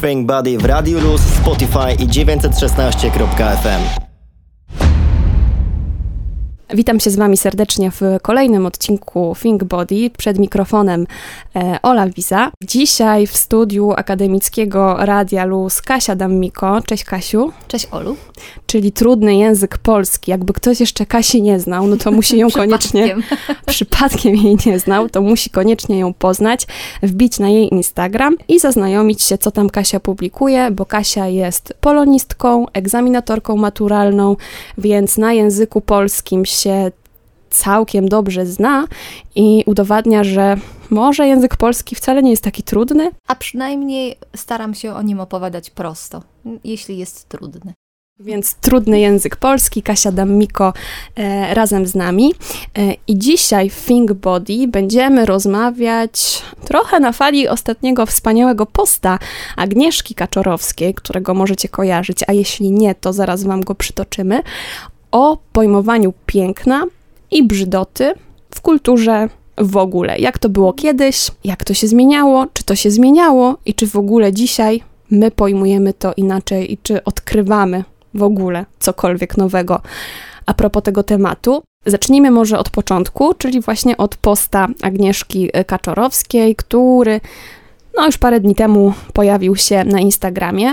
Think Body w Radio Luz, Spotify i 916.fm. Witam się z Wami serdecznie w kolejnym odcinku Think Body. Przed mikrofonem e, Ola Wiza. Dzisiaj w studiu akademickiego Radia Luz Kasia Dammiko. Cześć Kasiu. Cześć Olu. Czyli trudny język polski. Jakby ktoś jeszcze Kasi nie znał, no to musi ją koniecznie... przypadkiem jej nie znał, to musi koniecznie ją poznać, wbić na jej Instagram i zaznajomić się, co tam Kasia publikuje, bo Kasia jest polonistką, egzaminatorką maturalną, więc na języku polskim się całkiem dobrze zna i udowadnia, że może język polski wcale nie jest taki trudny. A przynajmniej staram się o nim opowiadać prosto, jeśli jest trudny. Więc trudny język polski, Kasia Dammiko e, razem z nami. E, I dzisiaj w Think Body będziemy rozmawiać trochę na fali ostatniego wspaniałego posta Agnieszki Kaczorowskiej, którego możecie kojarzyć, a jeśli nie, to zaraz wam go przytoczymy, o pojmowaniu piękna i brzydoty w kulturze w ogóle. Jak to było kiedyś, jak to się zmieniało, czy to się zmieniało i czy w ogóle dzisiaj my pojmujemy to inaczej i czy odkrywamy w ogóle cokolwiek nowego a propos tego tematu. Zacznijmy może od początku, czyli właśnie od posta Agnieszki Kaczorowskiej, który no już parę dni temu pojawił się na Instagramie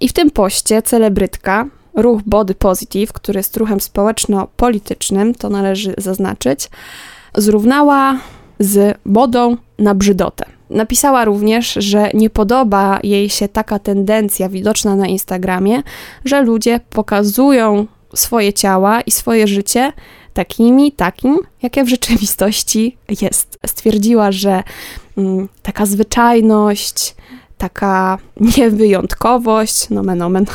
i w tym poście celebrytka ruch Body Positive, który jest ruchem społeczno-politycznym, to należy zaznaczyć, zrównała z modą na brzydotę. Napisała również, że nie podoba jej się taka tendencja widoczna na Instagramie, że ludzie pokazują swoje ciała i swoje życie takimi, takim, jakie w rzeczywistości jest. Stwierdziła, że mm, taka zwyczajność, taka niewyjątkowość, no men, omen,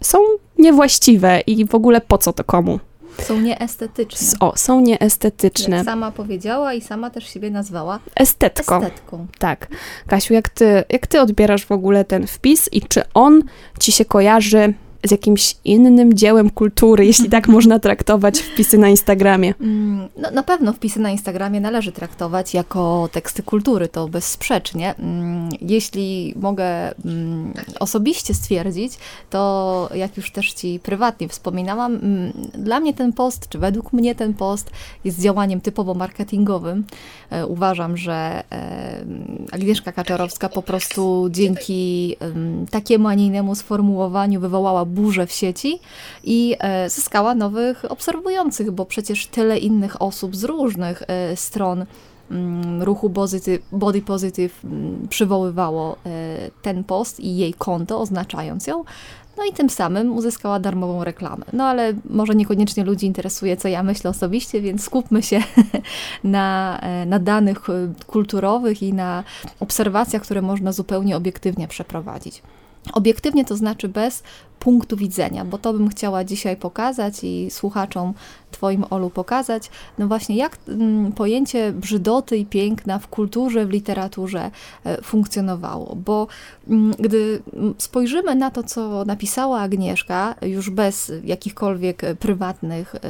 są niewłaściwe i w ogóle po co to komu. Są nieestetyczne. O, są nieestetyczne. Jak sama powiedziała i sama też siebie nazwała estetką. estetką. Tak. Kasiu, jak ty, jak ty odbierasz w ogóle ten wpis i czy on ci się kojarzy z jakimś innym dziełem kultury, jeśli tak można traktować wpisy na Instagramie? Mm, no, na pewno wpisy na Instagramie należy traktować jako teksty kultury, to bezsprzecznie. Mm, jeśli mogę mm, osobiście stwierdzić, to jak już też Ci prywatnie wspominałam, dla mnie ten post, czy według mnie ten post jest działaniem typowo marketingowym. E, uważam, że e, Agnieszka Kaczorowska po prostu dzięki takiemu, a nie innemu sformułowaniu wywołała burzę w sieci i e, zyskała nowych obserwujących, bo przecież tyle innych osób z różnych e, stron mm, ruchu Body Positive mm, przywoływało e, ten post i jej konto, oznaczając ją. No i tym samym uzyskała darmową reklamę. No ale może niekoniecznie ludzi interesuje, co ja myślę osobiście, więc skupmy się na, na danych kulturowych i na obserwacjach, które można zupełnie obiektywnie przeprowadzić. Obiektywnie to znaczy bez punktu widzenia, bo to bym chciała dzisiaj pokazać i słuchaczom Twoim, Olu, pokazać, no właśnie jak mm, pojęcie brzydoty i piękna w kulturze, w literaturze e, funkcjonowało, bo mm, gdy mm, spojrzymy na to, co napisała Agnieszka, już bez jakichkolwiek prywatnych e,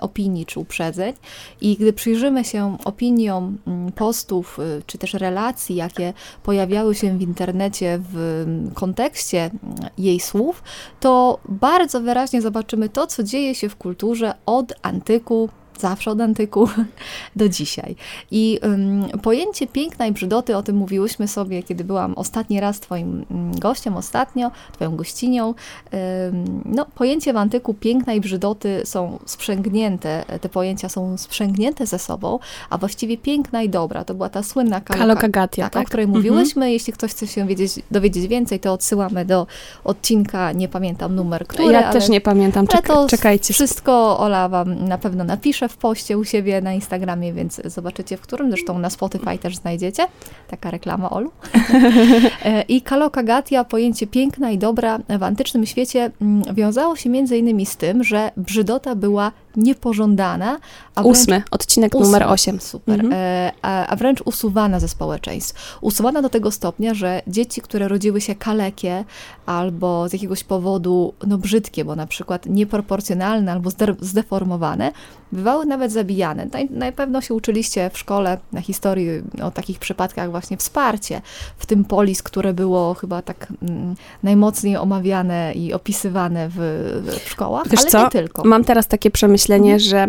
opinii czy uprzedzeń i gdy przyjrzymy się opiniom postów e, czy też relacji, jakie pojawiały się w internecie w kontekście jej słów, to bardzo wyraźnie zobaczymy to, co dzieje się w kulturze od antyku zawsze od antyku do dzisiaj. I pojęcie piękna i brzydoty, o tym mówiłyśmy sobie, kiedy byłam ostatni raz Twoim mm, gościem, ostatnio, Twoją gościnią. No, pojęcie w antyku piękna i brzydoty są sprzęgnięte, te pojęcia są sprzęgnięte ze sobą, a właściwie piękna i dobra, to była ta słynna kalokagatia, tak, tak? o której mhm. mówiłyśmy. Jeśli ktoś chce się wiedzieć, dowiedzieć więcej, to odsyłamy do odcinka, nie pamiętam numer, który, Ja ale, też nie pamiętam, Czek czekajcie. Wszystko Ola Wam na pewno napisze w poście u siebie na Instagramie, więc zobaczycie w którym. Zresztą na Spotify też znajdziecie. Taka reklama Olu. E, I kalokagatia, pojęcie piękna i dobra w antycznym świecie mm, wiązało się między innymi z tym, że brzydota była niepożądana, a wręcz Ósmy, odcinek Ósmy. numer 8. Super. Mhm. E, a, a wręcz usuwana ze społeczeństw. Usuwana do tego stopnia, że dzieci, które rodziły się kalekie albo z jakiegoś powodu no, brzydkie, bo na przykład nieproporcjonalne albo zde- zdeformowane, bywały nawet zabijane. Naj, na pewno się uczyliście w szkole na historii o takich przypadkach właśnie wsparcie, w tym polis, które było chyba tak mm, najmocniej omawiane i opisywane w, w szkołach, Wiesz ale co? nie tylko. Mam teraz takie przemyślenie, że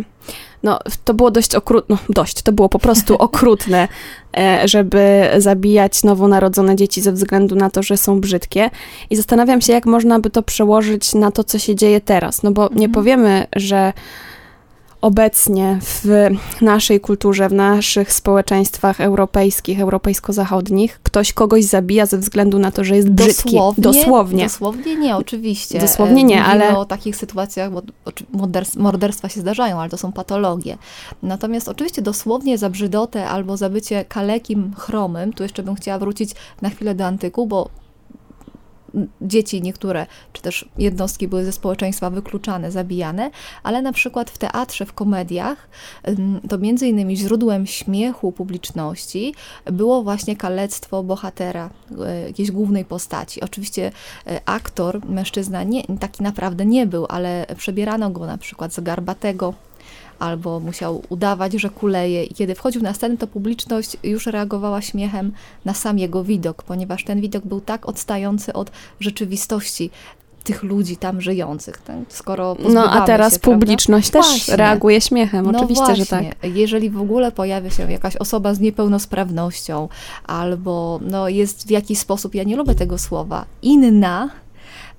no, to było dość okrutne, no dość, to było po prostu okrutne, e, żeby zabijać nowonarodzone dzieci ze względu na to, że są brzydkie. I zastanawiam się, jak można by to przełożyć na to, co się dzieje teraz. No bo nie Mhm. powiemy, że obecnie w naszej kulturze, w naszych społeczeństwach europejskich, europejsko-zachodnich, ktoś kogoś zabija ze względu na to, że jest brzydki. Dosłownie, Dosłownie. Dosłownie nie, oczywiście. Dosłownie nie, E, Mówimy ale- o takich sytuacjach, bo morderstwa się zdarzają, ale to są patologie. Natomiast oczywiście dosłownie za brzydotę albo za bycie kalekim, chromym, tu jeszcze bym chciała wrócić na chwilę do antyku, bo dzieci niektóre, czy też jednostki były ze społeczeństwa wykluczane, zabijane, ale na przykład w teatrze, w komediach, to między innymi źródłem śmiechu publiczności było właśnie kalectwo bohatera, e, jakiejś głównej postaci. Oczywiście e, aktor, mężczyzna, nie, taki naprawdę nie był, ale przebierano go na przykład za garbatego, albo musiał udawać, że kuleje. I kiedy wchodził na scenę, to publiczność już reagowała śmiechem na sam jego widok, ponieważ ten widok był tak odstający od rzeczywistości tych ludzi tam żyjących. Skoro No a teraz się, prawda? publiczność też Właśnie. reaguje śmiechem, No oczywiście, właśnie. że tak. Jeżeli w ogóle pojawia się jakaś osoba z niepełnosprawnością, albo no, jest w jakiś sposób, ja nie lubię tego słowa, inna,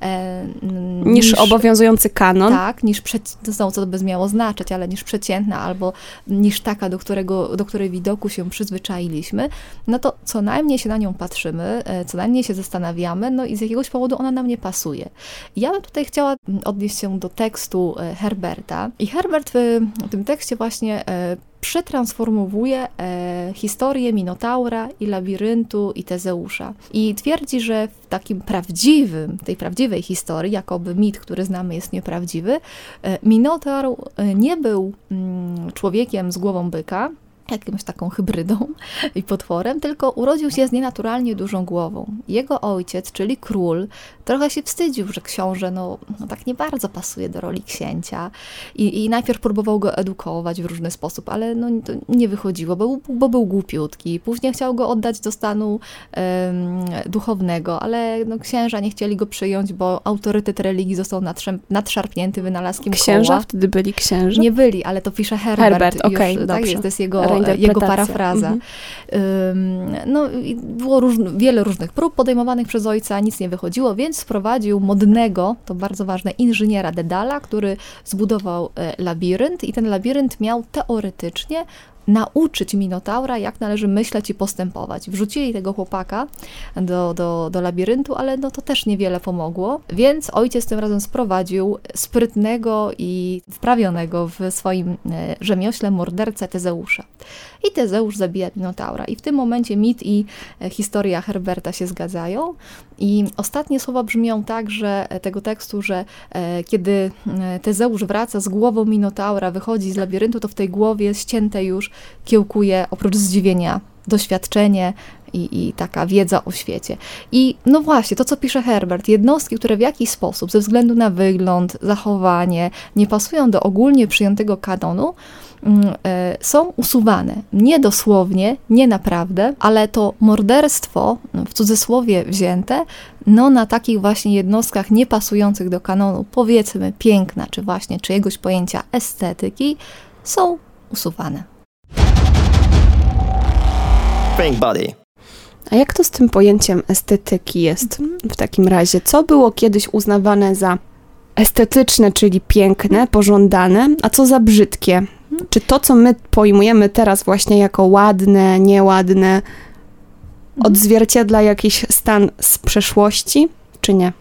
e, n- Niż, obowiązujący kanon. tak, niż przeci- to znowu co to by miało znaczyć, ale niż przeciętna albo niż taka, do, którego, do której widoku się przyzwyczailiśmy, no to co najmniej się na nią patrzymy, e, co najmniej się zastanawiamy, no i z jakiegoś powodu ona nam nie pasuje. Ja bym tutaj chciała odnieść się do tekstu e, Herberta i Herbert w tym tekście właśnie przetransformowuje e, historię Minotaura i labiryntu i Tezeusza. I twierdzi, że w takim prawdziwym, tej prawdziwej historii, jakoby mit, który znamy jest nieprawdziwy, e, Minotaur e, nie był mm, człowiekiem z głową byka, jakąś taką hybrydą i potworem, tylko urodził się z nienaturalnie dużą głową. Jego ojciec, czyli król, trochę się wstydził, że książę no, no tak nie bardzo pasuje do roli księcia i, i najpierw próbował go edukować w różny sposób, ale no, to nie wychodziło, bo, bo był głupiutki. Później chciał go oddać do stanu duchownego, ale no, księża nie chcieli go przyjąć, bo autorytet religii został nadszarpnięty wynalazkiem Księża koła. wtedy byli księży. Nie byli, ale to pisze Herbert. Herbert, okej, tak, dobrze. jest, to jest jego. Jego parafraza. Mhm. No, i było różn- wiele różnych prób podejmowanych przez ojca, nic nie wychodziło, więc wprowadził modnego, to bardzo ważne, inżyniera Dedala, który zbudował e, labirynt i ten labirynt miał teoretycznie nauczyć Minotaura, jak należy myśleć i postępować. Wrzucili tego chłopaka do, do, do labiryntu, ale no to też niewiele pomogło, więc ojciec tym razem sprowadził sprytnego i wprawionego w swoim e, rzemiośle mordercę Tezeusza. I Tezeusz zabija Minotaura. I w tym momencie mit i e, historia Herberta się zgadzają. I ostatnie słowa brzmią tak, że e, tego tekstu, że e, kiedy e, Tezeusz wraca z głową Minotaura, wychodzi z labiryntu, to w tej głowie ścięte już kiełkuje oprócz zdziwienia doświadczenie i, i taka wiedza o świecie. I no właśnie, to co pisze Herbert, jednostki, które w jakiś sposób, ze względu na wygląd, zachowanie, nie pasują do ogólnie przyjętego kanonu, są usuwane. Nie dosłownie, nie naprawdę, ale to morderstwo, no, w cudzysłowie wzięte, no na takich właśnie jednostkach niepasujących do kanonu, powiedzmy piękna, czy właśnie czyjegoś pojęcia estetyki, są usuwane. Pink Body. A jak to z tym pojęciem estetyki jest w takim razie? Co było kiedyś uznawane za estetyczne, czyli piękne, pożądane, a co za brzydkie? Czy to, co my pojmujemy teraz właśnie jako ładne, nieładne, odzwierciedla jakiś stan z przeszłości, czy nie?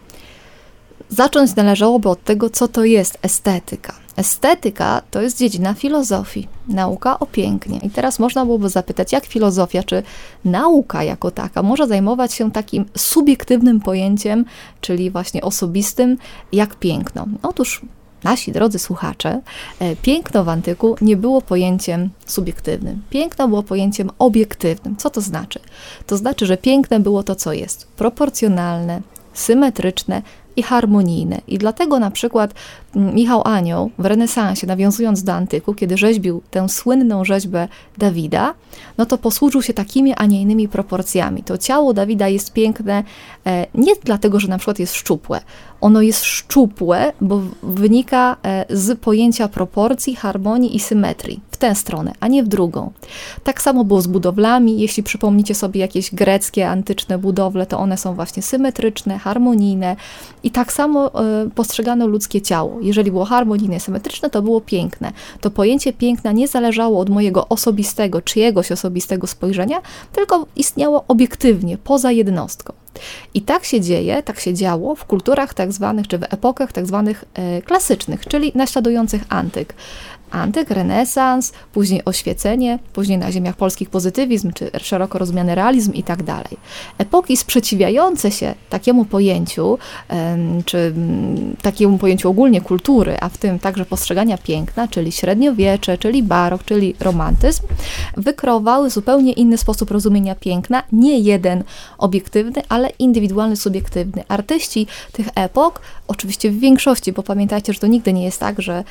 Zacząć należałoby od tego, co to jest estetyka. Estetyka to jest dziedzina filozofii, nauka o pięknie. I teraz można byłoby zapytać, jak filozofia, czy nauka jako taka może zajmować się takim subiektywnym pojęciem, czyli właśnie osobistym, jak piękno. Otóż nasi drodzy słuchacze, e, piękno w antyku nie było pojęciem subiektywnym. Piękno było pojęciem obiektywnym. Co to znaczy? To znaczy, że piękne było to, co jest proporcjonalne, symetryczne i harmonijne. I dlatego na przykład Michał Anioł w renesansie, nawiązując do antyku, kiedy rzeźbił tę słynną rzeźbę Dawida, no to posłużył się takimi, a nie innymi proporcjami. To ciało Dawida jest piękne e, nie dlatego, że na przykład jest szczupłe. Ono jest szczupłe, bo wynika e, z pojęcia proporcji, harmonii i symetrii. W tę stronę, a nie w drugą. Tak samo było z budowlami. Jeśli przypomnicie sobie jakieś greckie, antyczne budowle, to one są właśnie symetryczne, harmonijne i tak samo y, postrzegano ludzkie ciało. Jeżeli było harmonijne, symetryczne, to było piękne. To pojęcie piękna nie zależało od mojego osobistego, czyjegoś osobistego spojrzenia, tylko istniało obiektywnie, poza jednostką. I tak się dzieje, tak się działo w kulturach tak zwanych, czy w epokach tak zwanych e, klasycznych, czyli naśladujących antyk antyk, renesans, później oświecenie, później na ziemiach polskich pozytywizm, czy szeroko rozumiany realizm i tak dalej. Epoki sprzeciwiające się takiemu pojęciu, czy takiemu pojęciu ogólnie kultury, a w tym także postrzegania piękna, czyli średniowiecze, czyli barok, czyli romantyzm, wykreowały zupełnie inny sposób rozumienia piękna, nie jeden obiektywny, ale indywidualny, subiektywny. Artyści tych epok, oczywiście w większości, bo pamiętajcie, że to nigdy nie jest tak, że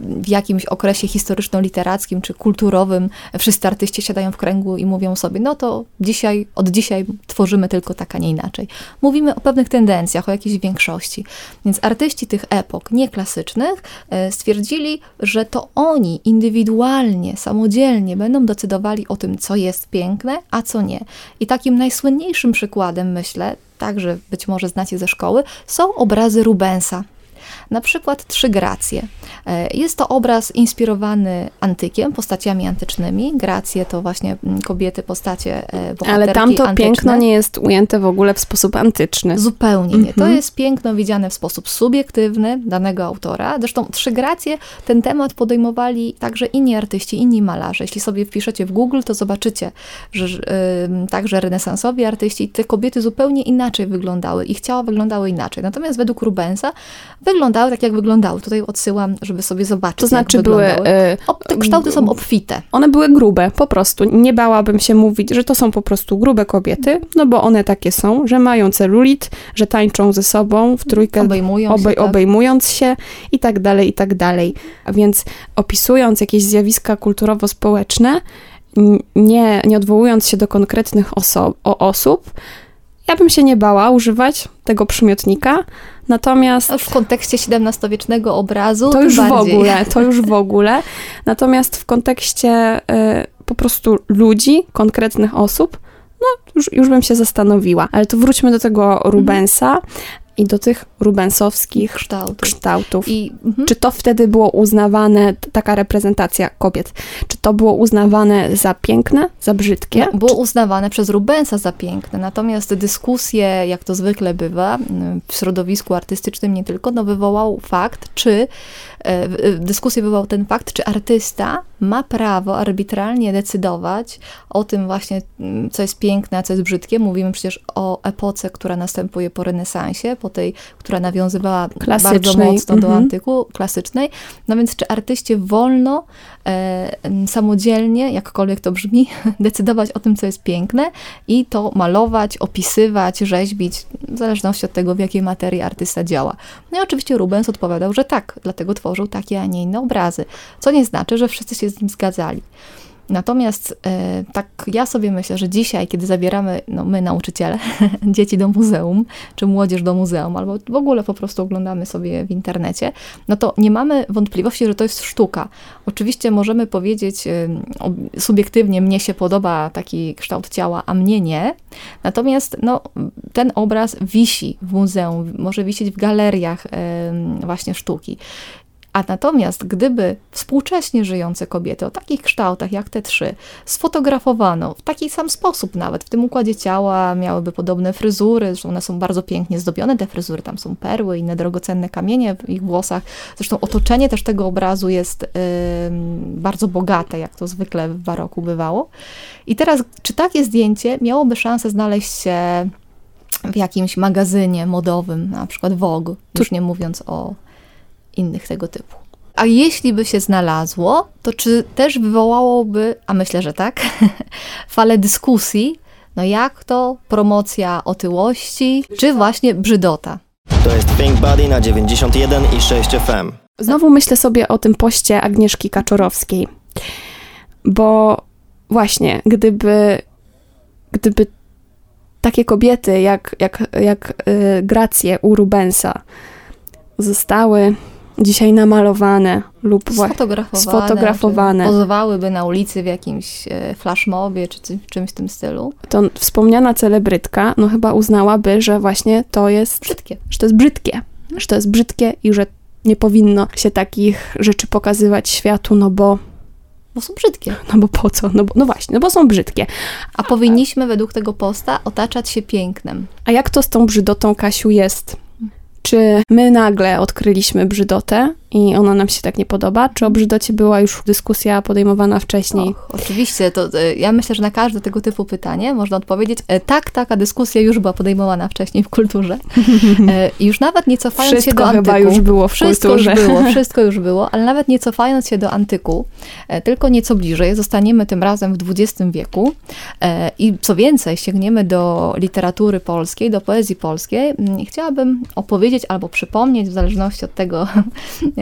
w jakimś okresie historyczno-literackim czy kulturowym wszyscy artyści siadają w kręgu i mówią sobie, no to dzisiaj, od dzisiaj tworzymy tylko tak, a nie inaczej. Mówimy o pewnych tendencjach, o jakiejś większości. Więc artyści tych epok nieklasycznych e, stwierdzili, że to oni indywidualnie, samodzielnie będą decydowali o tym, co jest piękne, a co nie. I takim najsłynniejszym przykładem, myślę, także być może znacie ze szkoły, są obrazy Rubensa. Na przykład Trzy Gracje. E, jest to obraz inspirowany antykiem, postaciami antycznymi. Gracje to właśnie mm, kobiety, postacie e, Ale tam to piękno nie jest ujęte w ogóle w sposób antyczny. Zupełnie nie. To mhm. jest piękno widziane w sposób subiektywny danego autora. Zresztą Trzy Gracje, ten temat podejmowali także inni artyści, inni malarze. Jeśli sobie wpiszecie w Google, to zobaczycie, że yy, także renesansowi artyści, te kobiety zupełnie inaczej wyglądały. Ich ciała wyglądały inaczej. Natomiast według Rubensa wyglądały tak, jak wyglądały. Tutaj odsyłam, żeby sobie zobaczyć, To znaczy były... E, te kształty są obfite. One były grube, po prostu. Nie bałabym się mówić, że to są po prostu grube kobiety, no bo one takie są, że mają celulit, że tańczą ze sobą w trójkę, obejmują obej, się, tak. obejmując się i tak dalej, i tak dalej. A więc opisując jakieś zjawiska kulturowo-społeczne, nie, nie odwołując się do konkretnych oso osób, ja bym się nie bała używać tego przymiotnika, natomiast... W kontekście XVII-wiecznego obrazu to już bardziej. w ogóle, to już w ogóle. Natomiast w kontekście y, po prostu ludzi, konkretnych osób, no już, już bym się zastanowiła. Ale to wróćmy do tego Rubensa. I do tych rubensowskich kształtów. kształtów. I, mhm. Czy to wtedy było uznawane, taka reprezentacja kobiet, czy to było uznawane za piękne, za brzydkie? No, było uznawane przez Rubensa za piękne, natomiast dyskusje, jak to zwykle bywa, w środowisku artystycznym nie tylko, no wywołał fakt, czy e, dyskusję wywołał ten fakt, czy artysta ma prawo arbitralnie decydować o tym właśnie, co jest piękne, a co jest brzydkie. Mówimy przecież o epoce, która następuje po renesansie, po tej, która nawiązywała bardzo mocno do mhm. antyku klasycznej. No więc czy artyście wolno samodzielnie, jakkolwiek to brzmi, decydować o tym, co jest piękne i to malować, opisywać, rzeźbić, w zależności od tego, w jakiej materii artysta działa. No i oczywiście Rubens odpowiadał, że tak, dlatego tworzył takie, a nie inne obrazy. Co nie znaczy, że wszyscy się z nim zgadzali. Natomiast e, tak ja sobie myślę, że dzisiaj, kiedy zabieramy, no my nauczyciele, dzieci do muzeum, czy młodzież do muzeum, albo w ogóle po prostu oglądamy sobie w internecie, no to nie mamy wątpliwości, że to jest sztuka. Oczywiście możemy powiedzieć e, subiektywnie, mnie się podoba taki kształt ciała, a mnie nie. Natomiast no, ten obraz wisi w muzeum, może wisieć w galeriach właśnie sztuki. A natomiast gdyby współcześnie żyjące kobiety o takich kształtach jak te trzy sfotografowano w taki sam sposób nawet, w tym układzie ciała miałyby podobne fryzury, zresztą one są bardzo pięknie zdobione, te fryzury, tam są perły, inne drogocenne kamienie w ich włosach. Zresztą otoczenie też tego obrazu jest yy, bardzo bogate, jak to zwykle w baroku bywało. I teraz, czy takie zdjęcie miałoby szansę znaleźć się w jakimś magazynie modowym, na przykład Vogue, już nie mówiąc o innych tego typu. A jeśli by się znalazło, to czy też wywołałoby, a myślę, że tak, falę dyskusji, no jak to promocja otyłości, czy właśnie brzydota? To jest Think Body na 91 i 6 FM. Znowu myślę sobie o tym poście Agnieszki Kaczorowskiej, bo właśnie, gdyby, gdyby takie kobiety jak, jak, jak y, Gracje u Rubensa zostały dzisiaj namalowane lub właśnie Sfotografowane, sfotografowane. pozowałyby na ulicy w jakimś e, flashmobie, czy czymś w tym stylu. to wspomniana celebrytka, no chyba uznałaby, że właśnie to jest, Brzydkie. że to jest brzydkie, że to jest brzydkie i że nie powinno się takich rzeczy pokazywać światu, no bo, Bo są brzydkie. no bo po co, no, bo, no właśnie, no bo są brzydkie. A powinniśmy według tego posta otaczać się pięknem. A jak to z tą brzydotą, Kasiu, jest? Czy my nagle odkryliśmy brzydotę i ona nam się tak nie podoba? Czy o brzydocie była już dyskusja podejmowana wcześniej? Och, oczywiście, to e, ja myślę, że na każde tego typu pytanie można odpowiedzieć, e, tak, taka dyskusja już była podejmowana wcześniej w kulturze. E, już nawet nie cofając się Wszystko do chyba antyku. już było w wszystko kulturze. już było, wszystko już było, ale nawet nie cofając się do antyku, e, tylko nieco bliżej, zostaniemy tym razem w XX wieku e, i co więcej, sięgniemy do literatury polskiej, do poezji polskiej. Mm, Chciałabym opowiedzieć albo przypomnieć, w zależności od tego,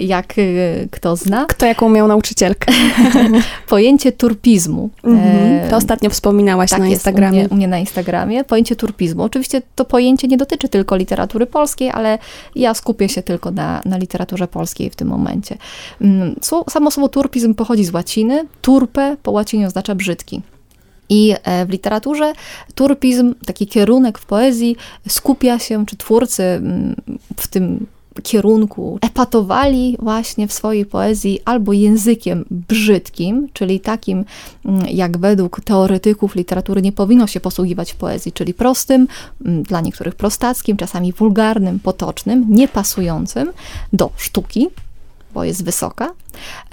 jak e, kto zna, Kto jaką miał nauczycielkę? pojęcie turpizmu. Mhm. E, To ostatnio wspominałaś tak na jest, Instagramie. U mnie, u mnie na Instagramie. Pojęcie turpizmu. Oczywiście to pojęcie nie dotyczy tylko literatury polskiej, ale ja skupię się tylko na, na literaturze polskiej w tym momencie. Mm, Samo słowo turpizm pochodzi z łaciny. Turpe po łacinie oznacza brzydki. I e, w literaturze turpizm, taki kierunek w poezji, skupia się, czy twórcy mm, w tym kierunku epatowali właśnie w swojej poezji albo językiem brzydkim, czyli takim, mm, jak według teoretyków literatury nie powinno się posługiwać w poezji, czyli prostym, mm, dla niektórych prostackim, czasami wulgarnym, potocznym, niepasującym do sztuki, bo jest wysoka,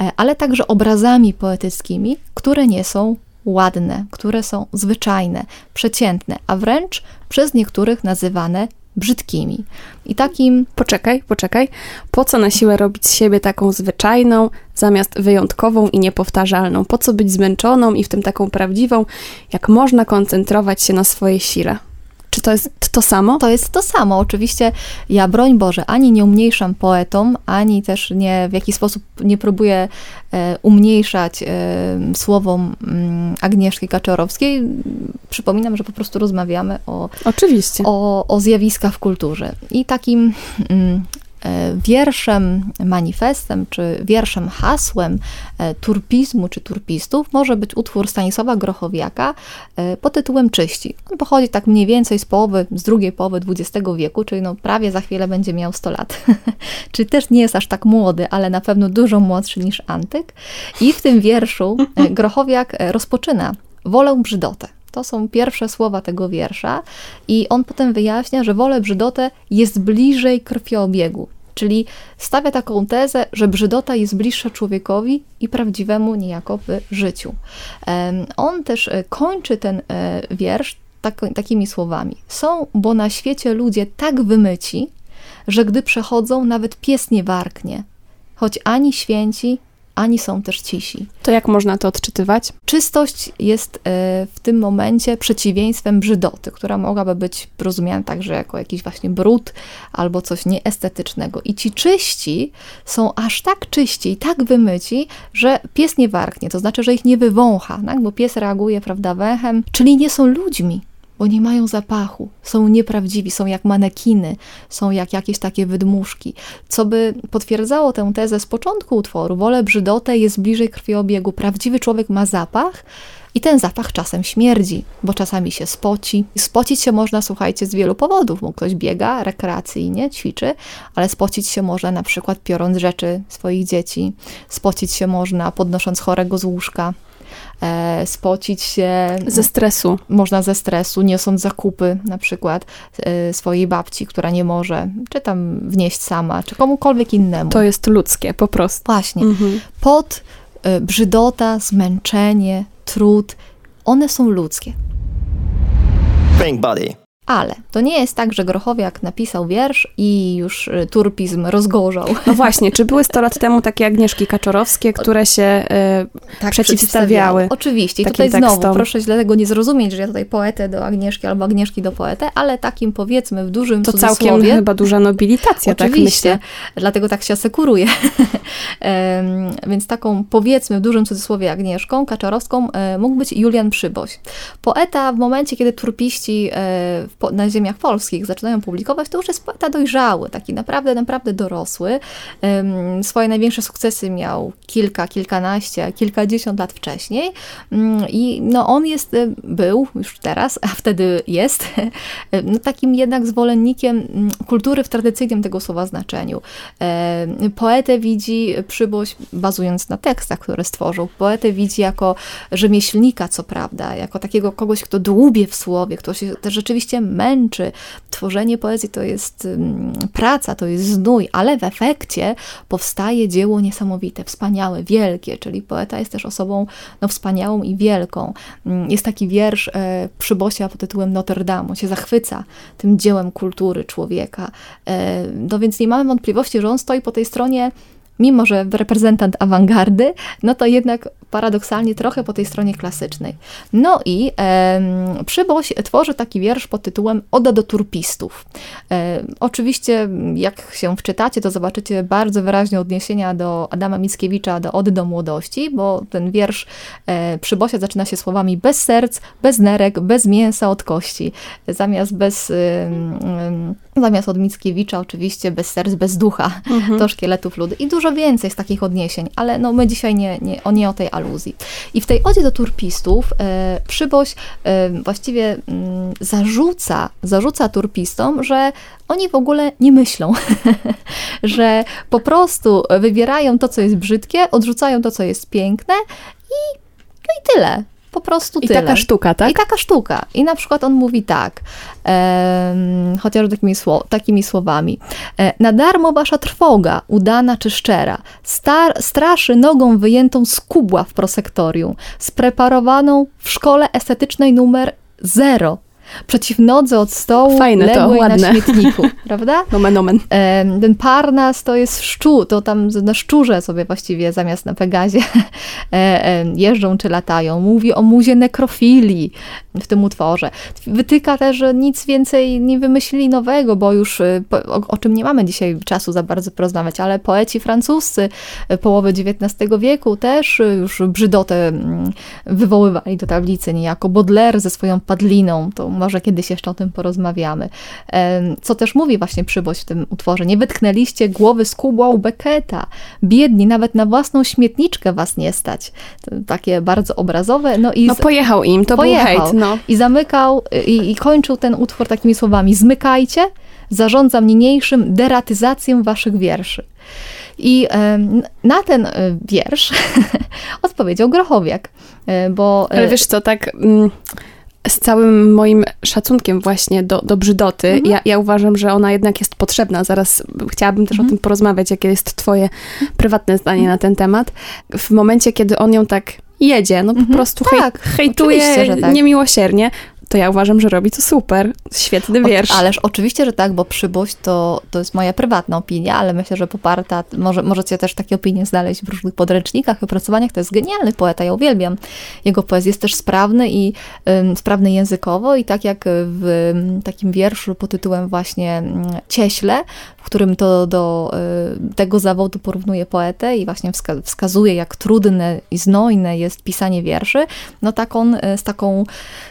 e, ale także obrazami poetyckimi, które nie są ładne, które są zwyczajne, przeciętne, a wręcz przez niektórych nazywane brzydkimi. I takim Poczekaj, poczekaj. Po co na siłę robić z siebie taką zwyczajną, zamiast wyjątkową i niepowtarzalną? Po co być zmęczoną i w tym taką prawdziwą, jak można koncentrować się na swojej sile? Czy to jest to samo? To jest to samo. Oczywiście ja, broń Boże, ani nie umniejszam poetom, ani też nie w jakiś sposób nie próbuję e, umniejszać e, słowom mm, Agnieszki Kaczorowskiej. Przypominam, że po prostu rozmawiamy o, Oczywiście. o, o zjawiskach w kulturze. I takim mm, e, wierszem, manifestem, czy wierszem, hasłem e, turpizmu czy turpistów może być utwór Stanisława Grochowiaka e, pod tytułem Czyści. On pochodzi tak mniej więcej z połowy, z drugiej połowy XX wieku, czyli no prawie za chwilę będzie miał 100 lat. czyli też nie jest aż tak młody, ale na pewno dużo młodszy niż Antyk. I w tym wierszu e, Grochowiak e, rozpoczyna Wolę brzydotę. To są pierwsze słowa tego wiersza i on potem wyjaśnia, że wolę brzydotę jest bliżej krwiobiegu. Czyli stawia taką tezę, że brzydota jest bliższa człowiekowi i prawdziwemu niejako w życiu. On też e, kończy ten e, wiersz tak, takimi słowami. Są, bo na świecie ludzie tak wymyci, że gdy przechodzą, nawet pies nie warknie, choć ani święci, ani są też cisi. To jak można to odczytywać? Czystość jest e, w tym momencie przeciwieństwem brzydoty, która mogłaby być rozumiana także jako jakiś właśnie brud albo coś nieestetycznego. I ci czyści są aż tak czyści i tak wymyci, że pies nie warknie, to znaczy, że ich nie wywącha, tak? bo pies reaguje, prawda, węchem, czyli nie są ludźmi. Bo nie mają zapachu, są nieprawdziwi, są jak manekiny, są jak jakieś takie wydmuszki. Co by potwierdzało tę tezę z początku utworu, wolę brzydotę jest bliżej krwiobiegu. Prawdziwy człowiek ma zapach i ten zapach czasem śmierdzi, bo czasami się spoci. Spocić się można, słuchajcie, z wielu powodów. Bo ktoś biega rekreacyjnie, ćwiczy, ale spocić się można na przykład piorąc rzeczy swoich dzieci, spocić się można podnosząc chorego z łóżka, spocić się Ze stresu. można ze stresu, niosąc zakupy na przykład e, swojej babci, która nie może, czy tam wnieść sama, czy komukolwiek innemu. To jest ludzkie, po prostu. Właśnie. Mhm. Pot, e, brzydota, zmęczenie, trud, one są ludzkie. Think Body. Ale to nie jest tak, że Grochowiak napisał wiersz i już y, turpizm rozgorzał. No właśnie, czy były 100 lat temu takie Agnieszki Kaczorowskie, które się e, Tak, przeciwstawiały? Oczywiście. I tutaj znowu, tekstom. proszę źle tego nie zrozumieć, że ja tutaj poetę do Agnieszki albo Agnieszki do poetę, ale takim powiedzmy w dużym To całkiem chyba duża nobilitacja, tak Oczywiście, myślę. dlatego tak się asekuruję. Więc taką powiedzmy w dużym cudzysłowie Agnieszką Kaczorowską e, mógł być Julian Przyboś. Poeta w momencie, kiedy turpiści e, w po- na ziemiach polskich zaczynają publikować, to już jest poeta dojrzały, taki naprawdę, naprawdę dorosły. Em, Swoje największe sukcesy miał kilka, kilkanaście, kilkadziesiąt lat wcześniej Mm, i no on jest, e, był już teraz, a wtedy jest, e, no takim jednak zwolennikiem mm, kultury w tradycyjnym tego słowa znaczeniu. E, Poetę widzi Przyboś, bazując na tekstach, które stworzył, poetę widzi jako rzemieślnika, co prawda, jako takiego kogoś, kto dłubie w słowie, kto się też rzeczywiście męczy. Tworzenie poezji to jest praca, to jest znój, ale w efekcie powstaje dzieło niesamowite, wspaniałe, wielkie, czyli poeta jest też osobą no, wspaniałą i wielką. Mm, Jest taki wiersz e, Przybosia pod tytułem Notre Dame. On się zachwyca tym dziełem kultury człowieka. E, no więc nie mamy wątpliwości, że on stoi po tej stronie mimo że reprezentant awangardy, no to jednak paradoksalnie trochę po tej stronie klasycznej. No i em, Przyboś tworzy taki wiersz pod tytułem Oda do turpistów. E, oczywiście, jak się wczytacie, to zobaczycie bardzo wyraźnie odniesienia do Adama Mickiewicza, do Ody do młodości, bo ten wiersz e, Przybosia zaczyna się słowami bez serc, bez nerek, bez mięsa od kości. Zamiast bez... em, Zamiast od Mickiewicza oczywiście bez serc, bez ducha, do szkieletów ludu i dużo więcej z takich odniesień, ale no my dzisiaj nie, nie, o, nie o tej aluzji. I w tej odzie do turpistów e, Przyboś e, właściwie mm, zarzuca, zarzuca turpistom, że oni w ogóle nie myślą, że po prostu wybierają to, co jest brzydkie, odrzucają to, co jest piękne i, no i tyle. Po prostu I tyle. taka sztuka, tak? I taka sztuka. I na przykład on mówi tak, em, chociażby takimi, sło, takimi słowami. E, na darmo wasza trwoga, udana czy szczera, star, straszy nogą wyjętą z kubła w prosektorium, spreparowaną w szkole estetycznej numer zero, przeciw nodze od stołu, Fajne to, ległej ładne. na śmietniku, prawda? Nomen, omen. Em, Ten Parnas to jest szczur, to tam na szczurze sobie właściwie zamiast na Pegazie e, e, jeżdżą czy latają. Mówi o muzie nekrofilii w tym utworze. Wytyka też, że nic więcej nie wymyślili nowego, bo już e, po- o, o czym nie mamy dzisiaj czasu za bardzo porozmawiać, ale poeci francuscy e, połowy XIX wieku też e, już brzydotę mm, wywoływali do tablicy, niejako Baudelaire ze swoją padliną, to może kiedyś jeszcze o tym porozmawiamy. Co też mówi właśnie Przyboś w tym utworze. Nie wytknęliście głowy z kubła Becketa. Biedni, nawet na własną śmietniczkę was nie stać. Takie bardzo obrazowe. No i No pojechał im, to pojechał. był hejt, no. I zamykał i, i kończył ten utwór takimi słowami. Zmykajcie, zarządzam niniejszym deratyzację waszych wierszy. I na ten e, wiersz odpowiedział Grochowiak, e, bo... e, Ale wiesz co, tak mm, z całym moim szacunkiem właśnie do, do brzydoty, Mhm. ja, ja uważam, że ona jednak jest potrzebna. Zaraz chciałabym też Mhm. o tym porozmawiać, jakie jest twoje prywatne zdanie na ten temat. W momencie, kiedy on ją tak jedzie, no po Mhm. prostu Tak, hej, hejtuje tak. niemiłosiernie, to ja uważam, że robi to super. Świetny wiersz. O, ależ oczywiście, że tak, bo Przyboś to, to jest moja prywatna opinia, ale myślę, że poparta, może, możecie też takie opinie znaleźć w różnych podręcznikach, opracowaniach. To jest genialny poeta, ja uwielbiam jego poezję. Jest też sprawny i ym, sprawny językowo i tak jak w takim wierszu pod tytułem właśnie ym, Cieśle, którym to do y, tego zawodu porównuje poetę i właśnie wska- wskazuje, jak trudne i znojne jest pisanie wierszy, no tak on y, z taką,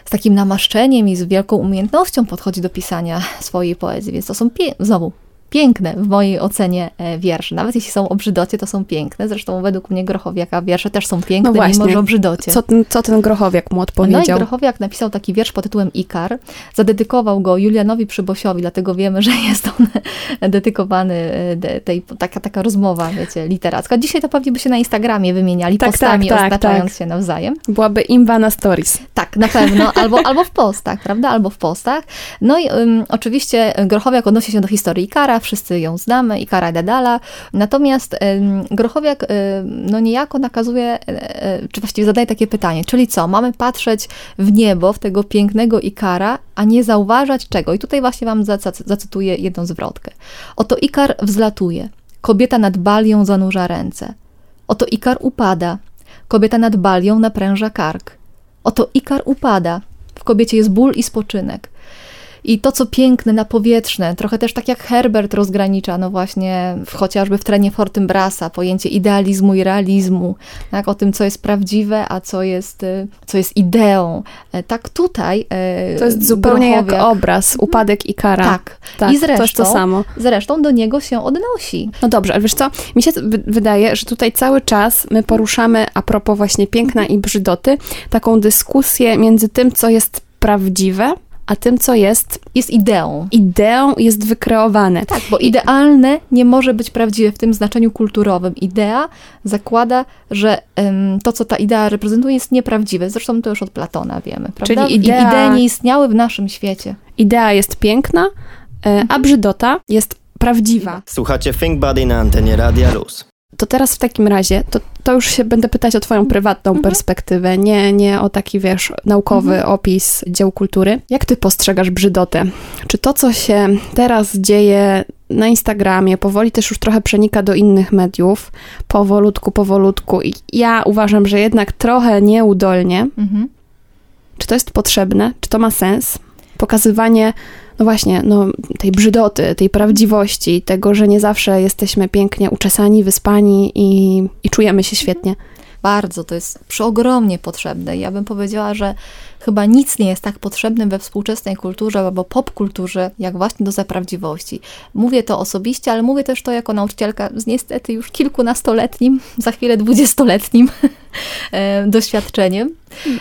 z takim namaszczeniem i z wielką umiejętnością podchodzi do pisania swojej poezji, więc to są znowu piękne w mojej ocenie e, wiersze. Nawet jeśli są o brzydocie, to są piękne. Zresztą według mnie Grochowiaka wiersze też są piękne, No właśnie. mimo że o brzydocie. Co ten, co ten Grochowiak mu No i odpowiedział? Grochowiak napisał taki wiersz pod tytułem Ikar. Zadedykował go Julianowi Przybosiowi, dlatego wiemy, że jest on dedykowany e, tej, taka, taka rozmowa, wiecie, literacka. Dzisiaj to pewnie by się na Instagramie wymieniali Tak, postami, tak, tak, oznaczając tak. się nawzajem. Byłaby imba na stories. Tak, na pewno. Albo, albo w postach, prawda? Albo w postach. No i ym, oczywiście Grochowiak odnosi się do historii Ikara. Wszyscy ją znamy, Ikara Dedala. Natomiast em, Grochowiak no niejako nakazuje, e, e, czy właściwie zadaje takie pytanie, czyli co, mamy patrzeć w niebo, w tego pięknego Ikara, a nie zauważać czego? I tutaj właśnie wam zacy- zacytuję jedną zwrotkę. Oto Ikar wzlatuje, kobieta nad balią zanurza ręce. Oto Ikar upada, kobieta nad balią napręża kark. Oto Ikar upada, w kobiecie jest ból i spoczynek. I to, co piękne, napowietrzne, trochę też tak jak Herbert rozgranicza, no właśnie w, chociażby w trenie Fortynbrasa, pojęcie idealizmu i realizmu, tak, o tym, co jest prawdziwe, a co jest, y, co jest ideą. E, Tak tutaj e, To jest zupełnie jak obraz, upadek Ikara. Tak. tak I zresztą, to jest to samo. zresztą do niego się odnosi. No dobrze, ale wiesz co, mi się wy- wydaje, że tutaj cały czas my poruszamy, a propos właśnie piękna i brzydoty, taką dyskusję między tym, co jest prawdziwe, a tym, co jest Jest ideą. ideą, jest wykreowane. Tak, bo idealne nie może być prawdziwe w tym znaczeniu kulturowym. Idea zakłada, że to, co ta idea reprezentuje, jest nieprawdziwe. Zresztą to już od Platona wiemy, prawda? Czyli idea- idee nie istniały w naszym świecie. Idea jest piękna, e, a brzydota jest prawdziwa. Słuchacie Think Body na antenie Radia Luz. To teraz w takim razie, to, to już się będę pytać o twoją prywatną perspektywę, nie, nie o taki, wiesz, naukowy opis dzieł kultury. Jak ty postrzegasz brzydotę? Czy to, co się teraz dzieje na Instagramie, powoli też już trochę przenika do innych mediów, powolutku, powolutku i ja uważam, że jednak trochę nieudolnie, Mhm. czy to jest potrzebne, czy to ma sens? Pokazywanie, no właśnie, no, tej brzydoty, tej prawdziwości, tego, że nie zawsze jesteśmy pięknie uczesani, wyspani i, i czujemy się świetnie. Bardzo, to jest przeogromnie potrzebne. Ja bym powiedziała, że chyba nic nie jest tak potrzebne we współczesnej kulturze albo popkulturze, jak właśnie doza prawdziwości. Mówię to osobiście, ale mówię też to jako nauczycielka z niestety już kilkunastoletnim, za chwilę dwudziestoletnim e, doświadczeniem.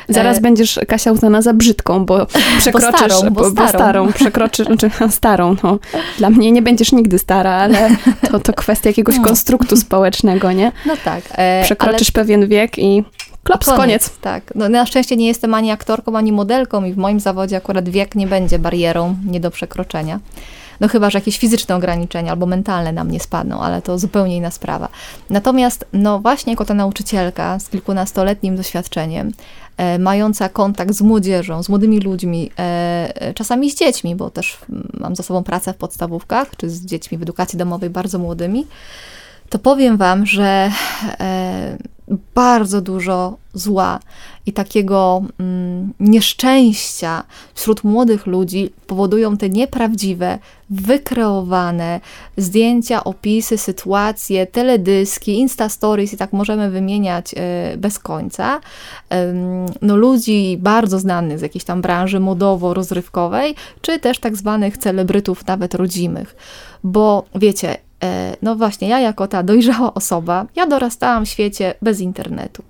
Zaraz E, będziesz, Kasia, uznana za brzydką, bo przekroczysz, starą, bo starą. starą przekroczysz, znaczy starą, no. Dla mnie nie będziesz nigdy stara, ale to, to kwestia jakiegoś konstruktu społecznego, nie? No tak. e, Przekroczysz pewien wiek i klops, koniec. Tak. No, na szczęście nie jestem ani aktorką, ani modelką i w moim zawodzie akurat wiek nie będzie barierą nie do przekroczenia. No chyba, że jakieś fizyczne ograniczenia albo mentalne na mnie spadną, ale to zupełnie inna sprawa. Natomiast, no właśnie jako ta nauczycielka z kilkunastoletnim doświadczeniem, e, mająca kontakt z młodzieżą, z młodymi ludźmi, e, e, czasami z dziećmi, bo też mm, mam za sobą pracę w podstawówkach, czy z dziećmi w edukacji domowej bardzo młodymi, to powiem Wam, że e, bardzo dużo zła i takiego mm, nieszczęścia wśród młodych ludzi powodują te nieprawdziwe, wykreowane zdjęcia, opisy, sytuacje, teledyski, Insta Stories i tak możemy wymieniać e, bez końca. No, ludzi bardzo znanych z jakiejś tam branży modowo-rozrywkowej, czy też tak zwanych celebrytów, nawet rodzimych. Bo wiecie, no właśnie, ja jako ta dojrzała osoba, ja dorastałam w świecie bez internetu.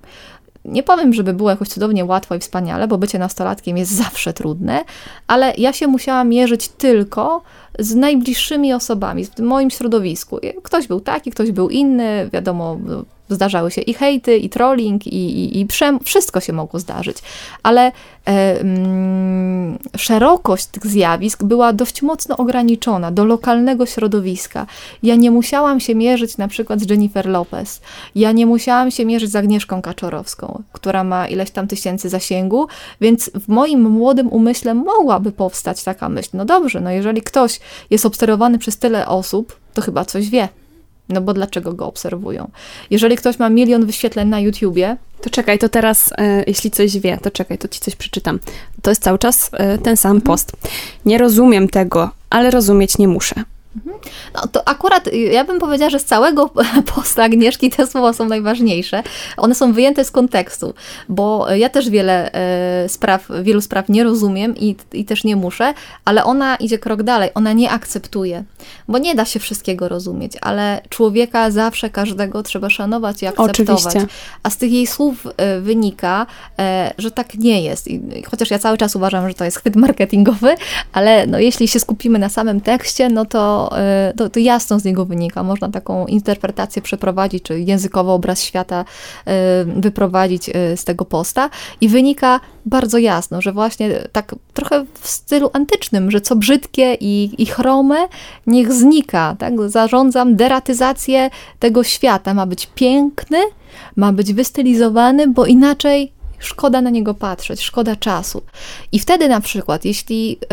Nie powiem, żeby było jakoś cudownie łatwo i wspaniale, bo bycie nastolatkiem jest zawsze trudne, ale ja się musiałam mierzyć tylko z najbliższymi osobami w moim środowisku. Ktoś był taki, ktoś był inny, wiadomo, zdarzały się i hejty, i trolling, i, i, i przem, wszystko się mogło zdarzyć, ale e, mm, szerokość tych zjawisk była dość mocno ograniczona do lokalnego środowiska. Ja nie musiałam się mierzyć na przykład z Jennifer Lopez, ja nie musiałam się mierzyć z Agnieszką Kaczorowską, która ma ileś tam tysięcy zasięgu, więc w moim młodym umyśle mogłaby powstać taka myśl, no dobrze, no jeżeli ktoś jest obserwowany przez tyle osób, to chyba coś wie. No bo dlaczego go obserwują? Jeżeli ktoś ma milion wyświetleń na YouTubie, To czekaj, to teraz, e, jeśli coś wie, to czekaj, to ci coś przeczytam. To jest cały czas e, ten sam post. Nie rozumiem tego, ale rozumieć nie muszę. No to akurat y, ja bym powiedziała, że z całego posta Agnieszki te słowa są najważniejsze. One są wyjęte z kontekstu, bo ja też wiele e, spraw, wielu spraw nie rozumiem i, i też nie muszę, ale ona idzie krok dalej, ona nie akceptuje, bo nie da się wszystkiego rozumieć, ale człowieka zawsze, każdego trzeba szanować i akceptować. Oczywiście. A z tych jej słów wynika, e, że tak nie jest. I, chociaż ja cały czas uważam, że to jest chwyt marketingowy, ale no, jeśli się skupimy na samym tekście, no to, to, e, to, to jasno z niego wynika. Można taką interpretację przeprowadzić, czy językowy obraz świata e, wyprowadzić e, z tego posta i wynika bardzo jasno, że właśnie tak trochę w stylu antycznym, że co brzydkie i, i chrome, niech znika. Tak? Zarządzam deratyzację tego świata. Ma być piękny, ma być wystylizowany, bo inaczej szkoda na niego patrzeć, szkoda czasu. I wtedy na przykład, jeśli y,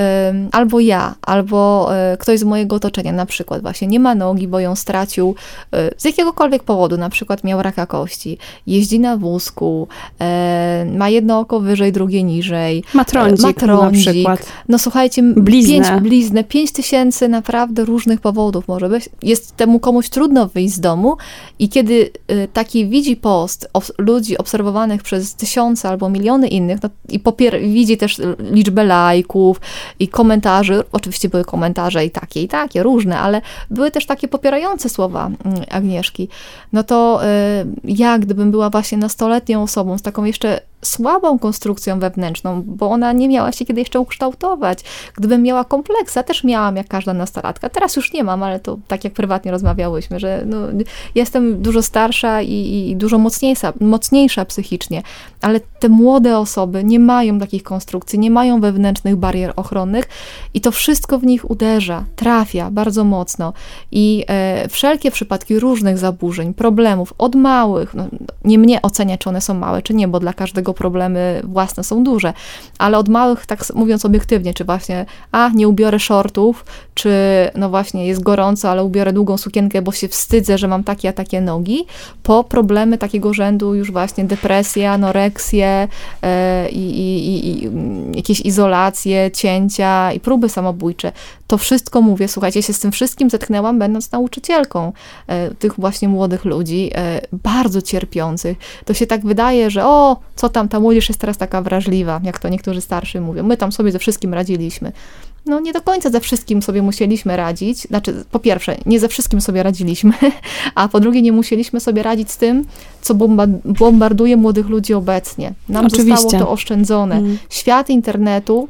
albo ja, albo y, ktoś z mojego otoczenia na przykład właśnie nie ma nogi, bo ją stracił y, z jakiegokolwiek powodu, na przykład miał raka kości, jeździ na wózku, ma jedno oko wyżej, drugie niżej. Ma trądzik, ma trądzik. na przykład. No słuchajcie, bliznę. pięć, bliznę, pięć tysięcy naprawdę różnych powodów może być. Jest temu komuś trudno wyjść z domu i kiedy taki widzi post ludzi obserwowanych przez tysiące tysiące albo miliony innych no, i popier- widzi też liczbę lajków i komentarzy. Oczywiście były komentarze i takie, i takie, różne, ale były też takie popierające słowa mm, Agnieszki. No to y, ja, gdybym była właśnie nastoletnią osobą z taką jeszcze słabą konstrukcją wewnętrzną, bo ona nie miała się kiedy jeszcze ukształtować. Gdybym miała kompleks, ja też miałam jak każda nastolatka. Teraz już nie mam, ale to tak jak prywatnie rozmawiałyśmy, że no, jestem dużo starsza i, i dużo mocniejsza, mocniejsza psychicznie, ale te młode osoby nie mają takich konstrukcji, nie mają wewnętrznych barier ochronnych i to wszystko w nich uderza, trafia bardzo mocno i e, wszelkie przypadki różnych zaburzeń, problemów, od małych, no, nie mnie ocenia, czy one są małe, czy nie, bo dla każdego problemy własne są duże, ale od małych, tak mówiąc obiektywnie, czy właśnie, a nie ubiorę shortów, czy no właśnie jest gorąco, ale ubiorę długą sukienkę, bo się wstydzę, że mam takie a takie nogi, po problemy takiego rzędu już właśnie depresja, anoreksję e, i, i jakieś izolacje, cięcia i próby samobójcze. To wszystko mówię, słuchajcie, się z tym wszystkim zetknęłam, będąc nauczycielką e, tych właśnie młodych ludzi, e, bardzo cierpiących. To się tak wydaje, że o, co tam, ta młodzież jest teraz taka wrażliwa, jak to niektórzy starszy mówią. My tam sobie ze wszystkim radziliśmy no nie do końca ze wszystkim sobie musieliśmy radzić. Znaczy, po pierwsze, nie ze wszystkim sobie radziliśmy, a po drugie, nie musieliśmy sobie radzić z tym, co bombarduje młodych ludzi obecnie. Nam Oczywiście. zostało to oszczędzone. Mm. Świat internetu,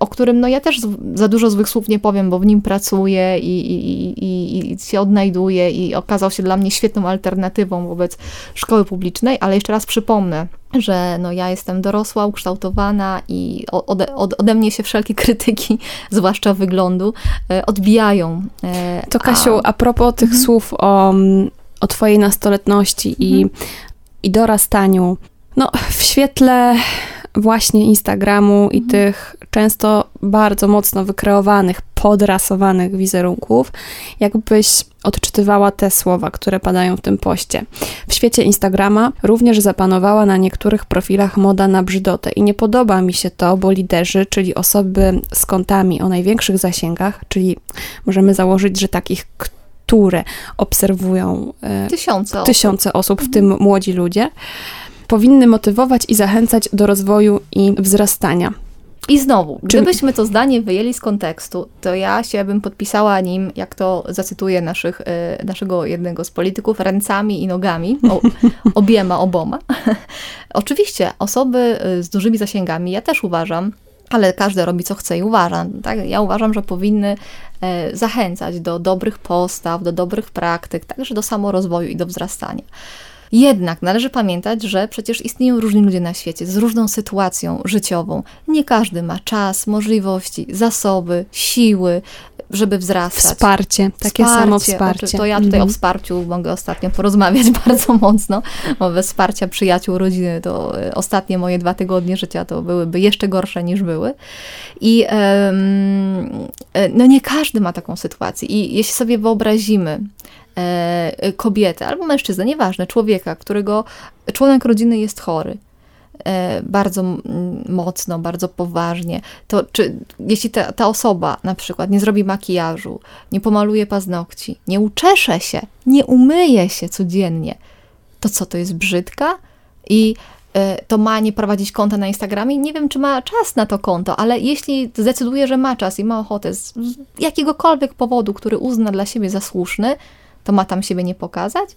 o którym no ja też za dużo złych słów nie powiem, bo w nim pracuję i, i, i, i się odnajduję i okazał się dla mnie świetną alternatywą wobec szkoły publicznej, ale jeszcze raz przypomnę, że no ja jestem dorosła, ukształtowana i ode, ode, mnie się wszelkie krytyki, zwłaszcza wyglądu, e, odbijają. E, to Kasiu, a, a propos tych mhm. słów o, o twojej nastoletności mhm. i, i dorastaniu, no w świetle właśnie Instagramu i mhm. tych często bardzo mocno wykreowanych, podrasowanych wizerunków, jakbyś odczytywała te słowa, które padają w tym poście. W świecie Instagrama również zapanowała na niektórych profilach moda na brzydotę i nie podoba mi się to, bo liderzy, czyli osoby z kontami o największych zasięgach, czyli możemy założyć, że takich, które obserwują e, tysiące osób, tysiące osób w tym młodzi ludzie, powinny motywować i zachęcać do rozwoju i wzrastania. I znowu, Czy... gdybyśmy to zdanie wyjęli z kontekstu, to ja się bym podpisała nim, jak to zacytuję naszych, y, naszego jednego z polityków, ręcami i nogami, o, obiema, oboma. Oczywiście osoby y, z dużymi zasięgami, ja też uważam, ale każdy robi co chce i uważa. Tak? Ja uważam, że powinny e, zachęcać do dobrych postaw, do dobrych praktyk, także do samorozwoju i do wzrastania. Jednak należy pamiętać, że przecież istnieją różni ludzie na świecie z różną sytuacją życiową. Nie każdy ma czas, możliwości, zasoby, siły, żeby wzrastać. Wsparcie, takie wsparcie. samo wsparcie. To ja tutaj mhm. o wsparciu mogę ostatnio porozmawiać bardzo mocno, bo bez wsparcia przyjaciół, rodziny, to e, ostatnie moje dwa tygodnie życia to byłyby jeszcze gorsze niż były. I um, no nie każdy ma taką sytuację. I jeśli sobie wyobrazimy, kobietę albo mężczyznę, nieważne, człowieka, którego członek rodziny jest chory, e, bardzo mocno, bardzo poważnie, to czy jeśli ta, ta osoba na przykład nie zrobi makijażu, nie pomaluje paznokci, nie uczesze się, nie umyje się codziennie, to co, to jest brzydka? I e, to ma nie prowadzić konta na Instagramie. Nie wiem, czy ma czas na to konto, ale jeśli zdecyduje, że ma czas i ma ochotę z jakiegokolwiek powodu, który uzna dla siebie za słuszny, to ma tam siebie nie pokazać?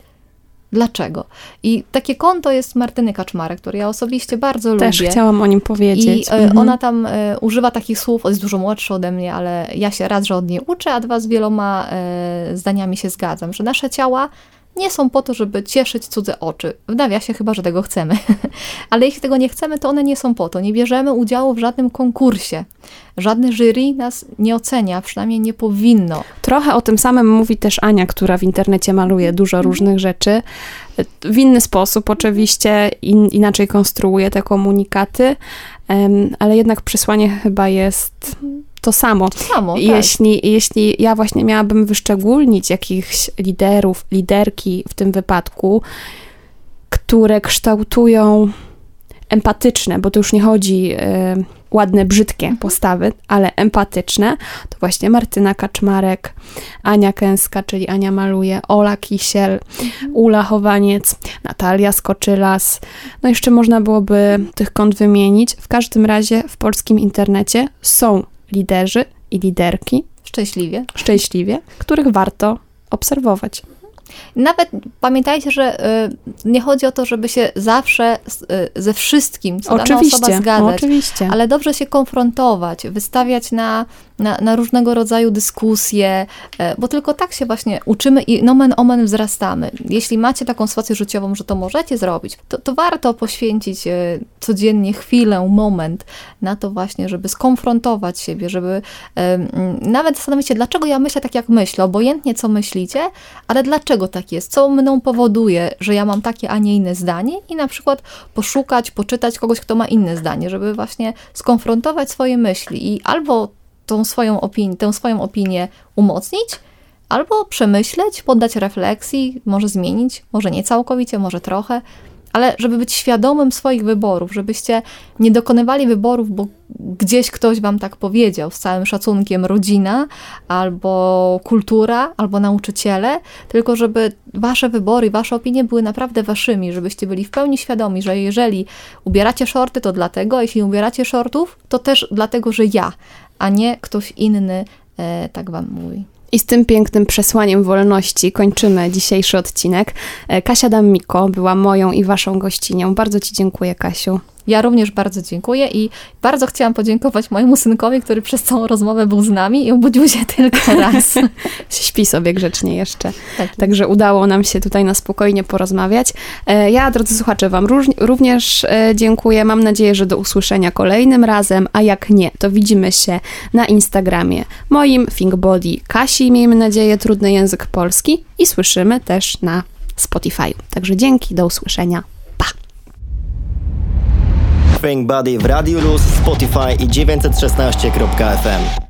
Dlaczego? I takie konto jest Martyny Kaczmarek, które ja osobiście bardzo Też lubię. chciałam o nim I powiedzieć. e, Mhm. ona tam e, używa takich słów, jest dużo młodsza ode mnie, ale ja się raz, że od niej uczę, a dwa z wieloma e, zdaniami się zgadzam, że nasze ciała nie są po to, żeby cieszyć cudze oczy. W nawiasie chyba, że tego chcemy. ale jeśli tego nie chcemy, to one nie są po to. Nie bierzemy udziału w żadnym konkursie. Żadne jury nas nie ocenia, przynajmniej nie powinno. Trochę o tym samym mówi też Ania, która w internecie maluje dużo różnych rzeczy. W inny sposób, oczywiście, in, inaczej konstruuje te komunikaty, em, ale jednak przesłanie chyba jest to samo. Samo, tak. Jeśli, jeśli ja właśnie miałabym wyszczególnić jakichś liderów, liderki w tym wypadku, które kształtują empatyczne, bo to już nie chodzi e, ładne, brzydkie postawy, ale empatyczne, to właśnie Martyna Kaczmarek, Ania Kęska, czyli Ania Maluje, Ola Kisiel, Ula Chowaniec, Natalia Skoczylas. No jeszcze można byłoby tych kont wymienić. W każdym razie w polskim internecie są liderzy i liderki, Szczęśliwie. szczęśliwie, których warto obserwować. Nawet pamiętajcie, że y, nie chodzi o to, żeby się zawsze y, ze wszystkim, co dana osoba Oczywiście, zgadzać, oczywiście. ale dobrze się konfrontować, wystawiać na, na, na różnego rodzaju dyskusje, e, bo tylko tak się właśnie uczymy i nomen omen wzrastamy. Jeśli macie taką sytuację życiową, że to możecie zrobić, to, to warto poświęcić e, codziennie chwilę, moment na to właśnie, żeby skonfrontować siebie, żeby e, nawet zastanowić się, dlaczego ja myślę tak, jak myślę, obojętnie co myślicie, ale dlaczego tak jest, co mną powoduje, że ja mam takie, a nie inne zdanie i na przykład poszukać, poczytać kogoś, kto ma inne zdanie, żeby właśnie skonfrontować swoje myśli i albo tą swoją opinię, tę swoją opinię umocnić, albo przemyśleć, poddać refleksji, może zmienić, może nie całkowicie, może trochę, ale żeby być świadomym swoich wyborów, żebyście nie dokonywali wyborów, bo gdzieś ktoś wam tak powiedział, z całym szacunkiem rodzina, albo kultura, albo nauczyciele, tylko żeby wasze wybory, wasze opinie były naprawdę waszymi, żebyście byli w pełni świadomi, że jeżeli ubieracie shorty, to dlatego, jeśli ubieracie shortów, to też dlatego, że ja, a nie ktoś inny e, tak wam mówi. I z tym pięknym przesłaniem wolności kończymy dzisiejszy odcinek. E, Kasia Damiko była moją i waszą gościnią. Bardzo ci dziękuję, Kasiu. Ja również bardzo dziękuję i bardzo chciałam podziękować mojemu synkowi, który przez całą rozmowę był z nami i obudził się tylko raz. Śpi sobie grzecznie jeszcze. Tak. Także udało nam się tutaj na spokojnie porozmawiać. E, Ja, drodzy słuchacze, Wam również e, dziękuję. Mam nadzieję, że do usłyszenia kolejnym razem, a jak nie, to widzimy się na Instagramie moim, Thinkbody Kasi, miejmy nadzieję, trudny język polski i słyszymy też na Spotify. Także dzięki, do usłyszenia. Think Buddy w Radiu Luz, Spotify i 916.fm.